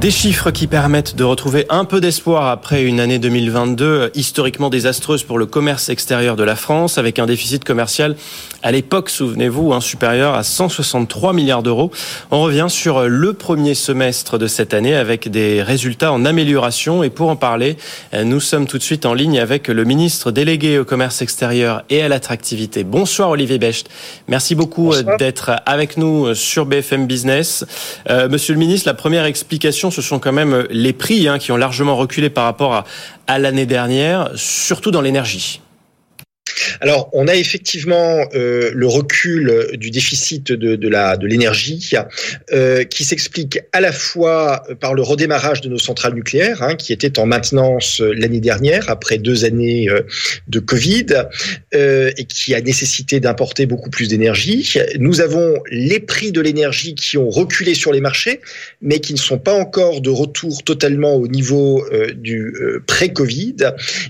Des chiffres qui permettent de retrouver un peu d'espoir après une année 2022 historiquement désastreuse pour le commerce extérieur de la France, avec un déficit commercial à l'époque, souvenez-vous, hein, supérieur à 163 milliards d'euros. On revient sur le premier semestre de cette année avec des résultats en amélioration. Et pour en parler, nous sommes tout de suite en ligne avec le ministre délégué au commerce extérieur et à l'attractivité. Bonsoir Olivier Becht. Merci beaucoup d'être avec nous sur BFM Business. Euh, monsieur le ministre, la première explication ce sont quand même les prix hein, qui ont largement reculé par rapport à l'année dernière, surtout dans l'énergie. Alors, on a effectivement euh, le recul du déficit de, de la de l'énergie euh, qui s'explique à la fois par le redémarrage de nos centrales nucléaires, hein, qui étaient en maintenance l'année dernière après deux années euh, de Covid euh, et qui a nécessité d'importer beaucoup plus d'énergie. Nous avons les prix de l'énergie qui ont reculé sur les marchés, mais qui ne sont pas encore de retour totalement au niveau euh, du pré-Covid.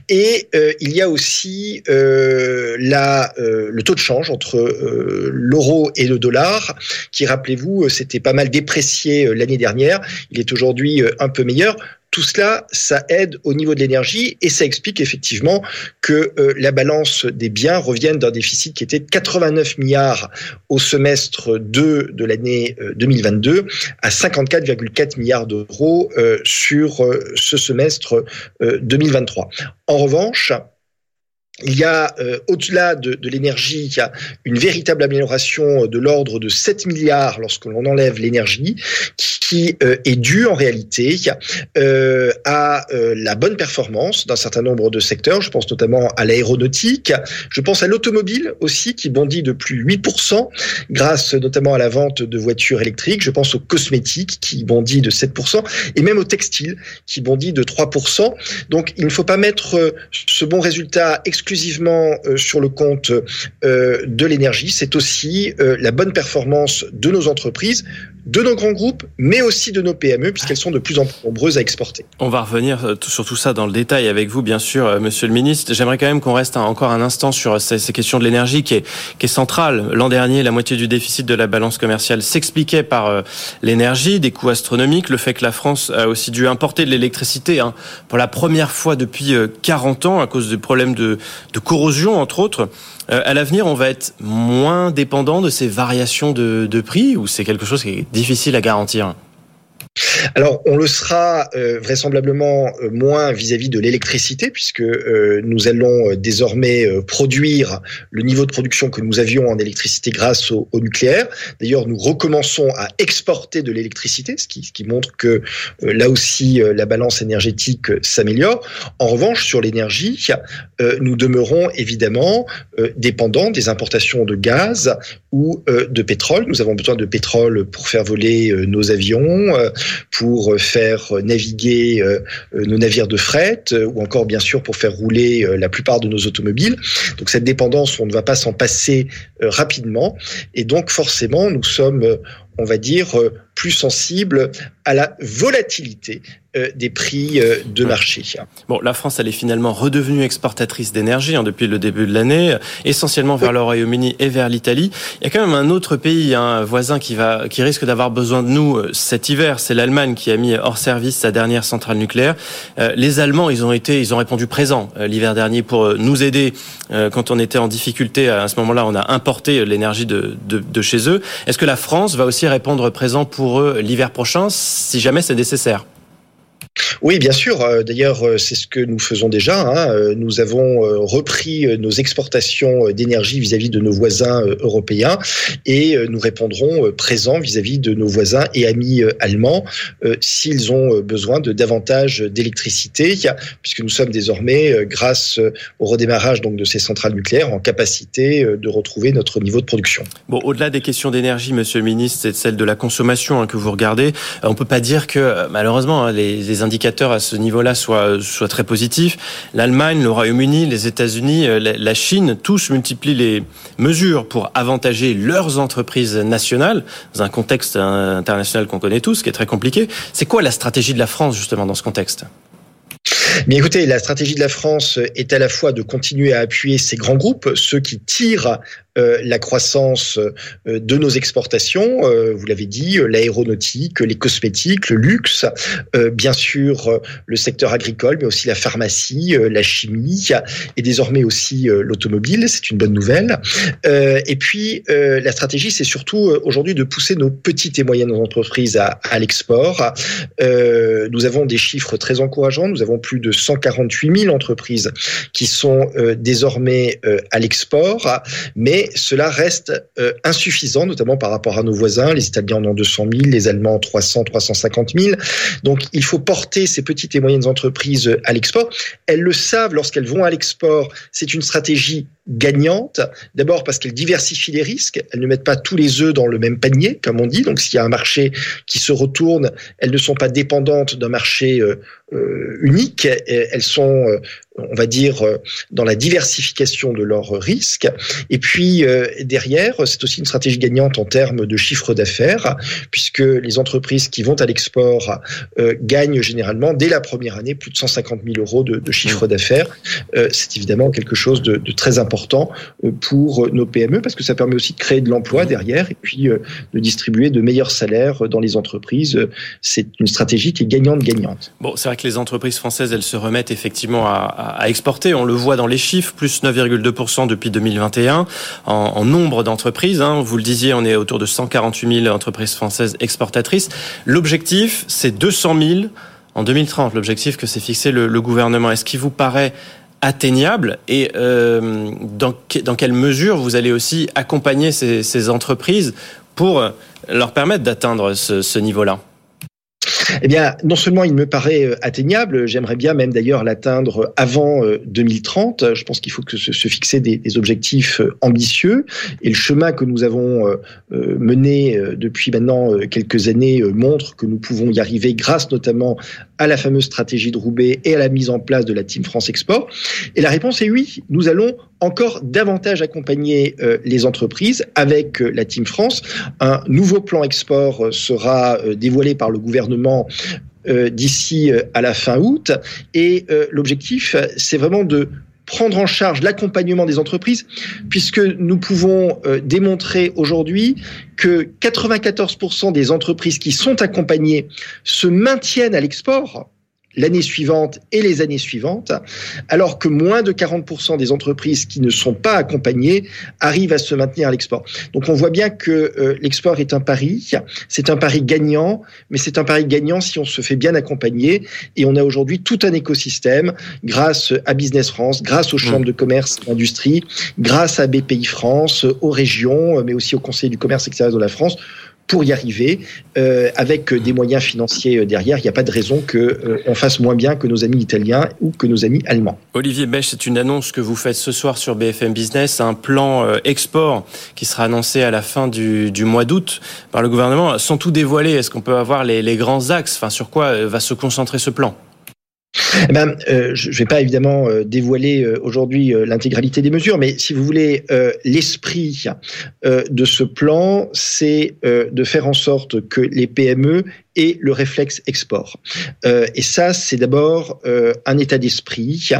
Et il y a aussi euh, la, euh, le taux de change entre euh, l'euro et le dollar, qui, rappelez-vous, s'était pas mal déprécié l'année dernière. Il est aujourd'hui un peu meilleur tout cela, ça aide au niveau de l'énergie et ça explique effectivement que la balance des biens revienne d'un déficit qui était de 89 milliards au semestre 2 de l'année 2022 à 54,4 milliards d'euros sur ce semestre 2023. En revanche, il y a, euh, au-delà de, l'énergie, il y a une véritable amélioration de l'ordre de 7 milliards lorsque l'on enlève l'énergie, qui, euh, est due en réalité euh, à euh, la bonne performance d'un certain nombre de secteurs. Je pense notamment à l'aéronautique, je pense à l'automobile aussi, qui bondit de plus 8%, grâce notamment à la vente de voitures électriques. Je pense aux cosmétiques, qui bondit de 7%, et même au textile, qui bondit de 3%. Donc il ne faut pas mettre ce bon résultat exclusivement exclusivement euh, sur le compte euh, de l'énergie, c'est aussi euh, la bonne performance de nos entreprises, de nos grands groupes, mais aussi de nos PME, puisqu'elles sont de plus en plus nombreuses à exporter. On va revenir sur tout ça dans le détail avec vous, bien sûr, Monsieur le Ministre. J'aimerais quand même qu'on reste encore un instant sur ces, questions de l'énergie qui est, qui est centrale. L'an dernier, la moitié du déficit de la balance commerciale s'expliquait par l'énergie, des coûts astronomiques, le fait que la France a aussi dû importer de l'électricité hein, pour la première fois depuis 40 ans à cause des problèmes de, de corrosion, entre autres. Euh, à l'avenir, on va être moins dépendant de ces variations de, de prix ou c'est quelque chose qui est difficile à garantir? Alors, on le sera euh, vraisemblablement euh, moins vis-à-vis de l'électricité, puisque euh, nous allons désormais produire le niveau de production que nous avions en électricité grâce au, nucléaire. D'ailleurs, nous recommençons à exporter de l'électricité, ce qui, ce qui, montre que là aussi la balance énergétique s'améliore. En revanche, sur l'énergie, nous demeurons évidemment dépendants des importations de gaz ou de pétrole. Nous avons besoin de pétrole pour faire voler nos avions pour faire naviguer euh, nos navires de fret euh, ou encore bien sûr pour faire rouler euh, la plupart de nos automobiles. Donc cette dépendance, on ne va pas s'en passer rapidement et donc forcément nous sommes, on va dire, plus sensibles à la volatilité euh, des prix euh, de marché. Bon, la France, elle est finalement redevenue exportatrice d'énergie hein, depuis le début de l'année, essentiellement vers le Royaume-Uni et vers l'Italie. Il y a quand même un autre pays, un hein, voisin, qui va, qui risque d'avoir besoin de nous euh, cet hiver. C'est l'Allemagne qui a mis hors service sa dernière centrale nucléaire. les Allemands, ils ont été, ils ont répondu présent l'hiver dernier pour nous aider quand on était en difficulté. À ce moment-là, on a importé l'énergie de, de, de chez eux. Est-ce que la France va aussi répondre présent pour eux l'hiver prochain, si jamais c'est nécessaire? Oui, bien sûr. Euh, d'ailleurs, euh, c'est ce que nous faisons déjà. Hein. Euh, nous avons repris nos exportations d'énergie vis-à-vis de nos voisins européens et nous répondrons présents vis-à-vis de nos voisins et amis allemands s'ils ont besoin de davantage d'électricité, puisque nous sommes désormais, grâce au redémarrage donc de ces centrales nucléaires, en capacité de retrouver notre niveau de production. Bon, au-delà des questions d'énergie, Monsieur le Ministre, c'est celle de la consommation hein, que vous regardez. On peut pas dire que, malheureusement, hein, les, les indicateurs à ce niveau-là soient, très positifs. L'Allemagne, le Royaume-Uni, les États-Unis, euh, la Chine, tous multiplient les mesures pour avantager leurs entreprises nationales dans un contexte international qu'on connaît tous, qui est très compliqué. C'est quoi la stratégie de la France justement dans ce contexte? Mais écoutez, la stratégie de la France est à la fois de continuer à appuyer ces grands groupes, ceux qui tirent la croissance de nos exportations, vous l'avez dit, l'aéronautique, les cosmétiques, le luxe, bien sûr le secteur agricole, mais aussi la pharmacie, la chimie et désormais aussi l'automobile. C'est une bonne nouvelle. et puis la stratégie, c'est surtout aujourd'hui de pousser nos petites et moyennes entreprises à, l'export. nous avons des chiffres très encourageants. Nous avons plus de 148 000 entreprises qui sont euh, désormais euh, à l'export, mais cela reste euh, insuffisant, notamment par rapport à nos voisins. Les Italiens en ont 200 000, les Allemands 300, 350 000. Donc, il faut porter ces petites et moyennes entreprises à l'export. Elles le savent lorsqu'elles vont à l'export. C'est une stratégie gagnante. D'abord parce qu'elles diversifient les risques. Elles ne mettent pas tous les œufs dans le même panier, comme on dit. Donc, s'il y a un marché qui se retourne, elles ne sont pas dépendantes d'un marché euh, uniques. Elles sont, euh, on va dire, euh, dans la diversification de leurs risques. Et puis derrière, c'est aussi une stratégie gagnante en termes de chiffre d'affaires, puisque les entreprises qui vont à l'export gagnent généralement dès la première année plus de 150 000 euros de, de chiffre d'affaires. c'est évidemment quelque chose de, de, très important pour nos PME parce que ça permet aussi de créer de l'emploi derrière et puis de distribuer de meilleurs salaires dans les entreprises. C'est une stratégie qui est gagnante-gagnante. Bon, c'est vrai que les entreprises françaises, elles se remettent effectivement à, exporter. On le voit dans les chiffres, plus 9,2% depuis 2021 en, nombre d'entreprises. Hein. Vous le disiez, on est autour de 148 000 entreprises françaises exportatrices. L'objectif, c'est 200 000 en 2030. L'objectif que s'est fixé le, gouvernement. Est-ce qu'il vous paraît atteignable et euh, dans, dans, quelle mesure vous allez aussi accompagner ces, entreprises pour leur permettre d'atteindre ce niveau-là? Eh bien, non seulement il me paraît euh, atteignable, j'aimerais bien même d'ailleurs l'atteindre avant 2030. Euh, Je pense qu'il faut que se, fixer des, objectifs euh, ambitieux. Et le chemin que nous avons mené depuis maintenant quelques années montre que nous pouvons y arriver grâce notamment à la fameuse stratégie de Roubaix et à la mise en place de la Team France Export. Et la réponse est oui, nous allons encore davantage accompagner les entreprises avec la Team France. Un nouveau plan export sera dévoilé par le gouvernement euh, d'ici euh, à la fin août. Et euh, l'objectif, c'est vraiment de prendre en charge l'accompagnement des entreprises, puisque nous pouvons démontrer aujourd'hui que 94% des entreprises qui sont accompagnées se maintiennent à l'export l'année suivante et les années suivantes, alors que moins de 40% des entreprises qui ne sont pas accompagnées arrivent à se maintenir à l'export. Donc on voit bien que euh, l'export est un pari, c'est un pari gagnant, mais c'est un pari gagnant si on se fait bien accompagner. Et on a aujourd'hui tout un écosystème grâce à Business France, grâce aux chambres de commerce et d'industrie, grâce à BPI France, aux régions, mais aussi au Conseil du commerce extérieur de la France pour y arriver, euh, avec des moyens financiers euh, derrière. Il n'y a pas de raison qu'on euh, fasse moins bien que nos amis italiens ou que nos amis allemands. Olivier Bech, c'est une annonce que vous faites ce soir sur BFM Business, un plan export qui sera annoncé à la fin du, mois d'août par le gouvernement. Sans tout dévoiler, est-ce qu'on peut avoir les, les grands axes? Enfin, Sur quoi va se concentrer ce plan? Eh ben, euh, je ne vais pas évidemment euh, dévoiler euh, aujourd'hui l'intégralité des mesures, mais si vous voulez, l'esprit de ce plan, c'est de faire en sorte que les PME aient le réflexe export. et ça, c'est d'abord un état d'esprit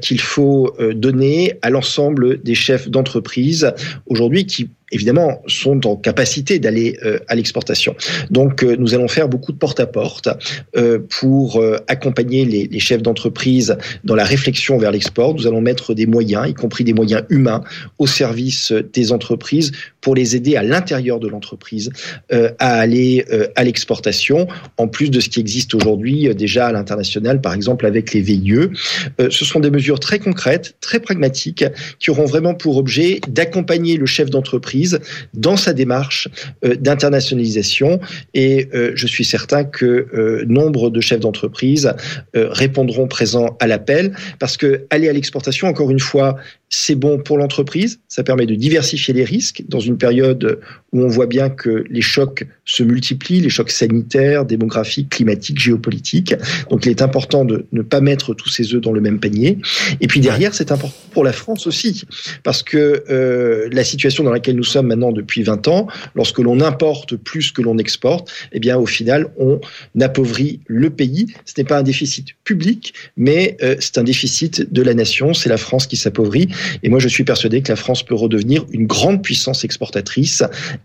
qu'il faut donner à l'ensemble des chefs d'entreprise aujourd'hui qui évidemment, sont en capacité d'aller euh, à l'exportation. Donc, euh, nous allons faire beaucoup de porte-à-porte euh, pour accompagner les, les chefs d'entreprise dans la réflexion vers l'export. Nous allons mettre des moyens, y compris des moyens humains, au service des entreprises pour les aider à l'intérieur de l'entreprise à aller à l'exportation, en plus de ce qui existe aujourd'hui déjà à l'international, par exemple avec les VIE. ce sont des mesures très concrètes, très pragmatiques, qui auront vraiment pour objet d'accompagner le chef d'entreprise dans sa démarche euh, d'internationalisation. Et euh, je suis certain que euh, nombre de chefs d'entreprise répondront présents à l'appel parce que aller à l'exportation, encore une fois, c'est bon pour l'entreprise, ça permet de diversifier les risques dans une période où on voit bien que les chocs se multiplient, les chocs sanitaires, démographiques, climatiques, géopolitiques. Donc il est important de ne pas mettre tous ces œufs dans le même panier. Et puis derrière, c'est important pour la France aussi, parce que euh, la situation dans laquelle nous sommes maintenant depuis 20 ans, lorsque l'on importe plus que l'on exporte, eh bien au final, on appauvrit le pays. Ce n'est pas un déficit public, mais euh, c'est un déficit de la nation. C'est la France qui s'appauvrit. Et moi, je suis persuadé que la France peut redevenir une grande puissance exportatrice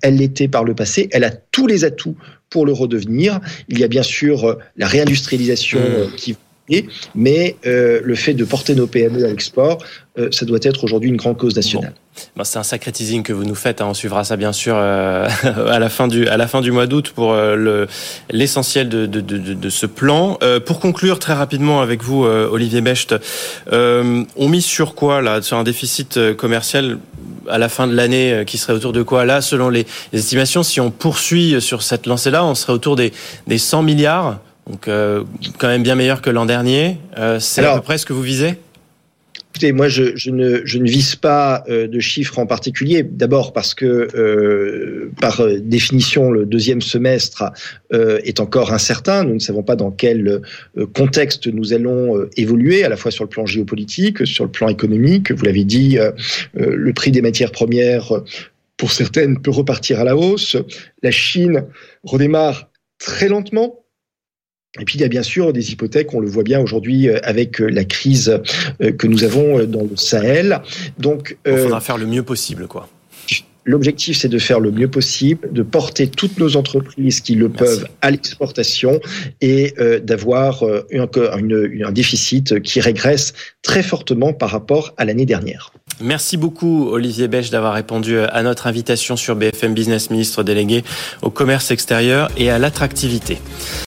elle l'était par le passé. Elle a tous les atouts pour le redevenir. Il y a bien sûr euh, la réindustrialisation mmh. euh, mais euh, le fait de porter nos PME à l'export, ça doit être aujourd'hui une grande cause nationale. c'est un sacré teasing que vous nous faites. Hein. On suivra ça bien sûr à la fin du à la fin du mois d'août pour l'essentiel de, ce plan. pour conclure très rapidement avec vous, Olivier Becht, on mise sur quoi là sur un déficit commercial à la fin de l'année euh, qui serait autour de quoi Là, selon les, estimations, si on poursuit sur cette lancée-là, on serait autour des 100 milliards. Donc, euh, quand même bien meilleur que l'an dernier. Euh, c'est à peu près ce que vous visez? Écoutez, moi, je, je, ne, je, ne, vise pas euh, de chiffres en particulier. D'abord parce que, euh, par définition, le deuxième semestre euh, est encore incertain. Nous ne savons pas dans quel contexte nous allons évoluer, à la fois sur le plan géopolitique, sur le plan économique. Vous l'avez dit, le prix des matières premières, pour certaines, peut repartir à la hausse. La Chine redémarre très lentement et puis il y a bien sûr des hypothèques, on le voit bien aujourd'hui euh, avec euh, la crise euh, que nous avons dans le Sahel. Donc, il faudra faire le mieux possible, quoi. L'objectif, c'est de faire le mieux possible, de porter toutes nos entreprises qui le peuvent à l'exportation et d'avoir un déficit qui régresse très fortement par rapport à l'année dernière. Merci beaucoup Olivier Bech d'avoir répondu à notre invitation sur BFM Business, ministre délégué au commerce extérieur et à l'attractivité.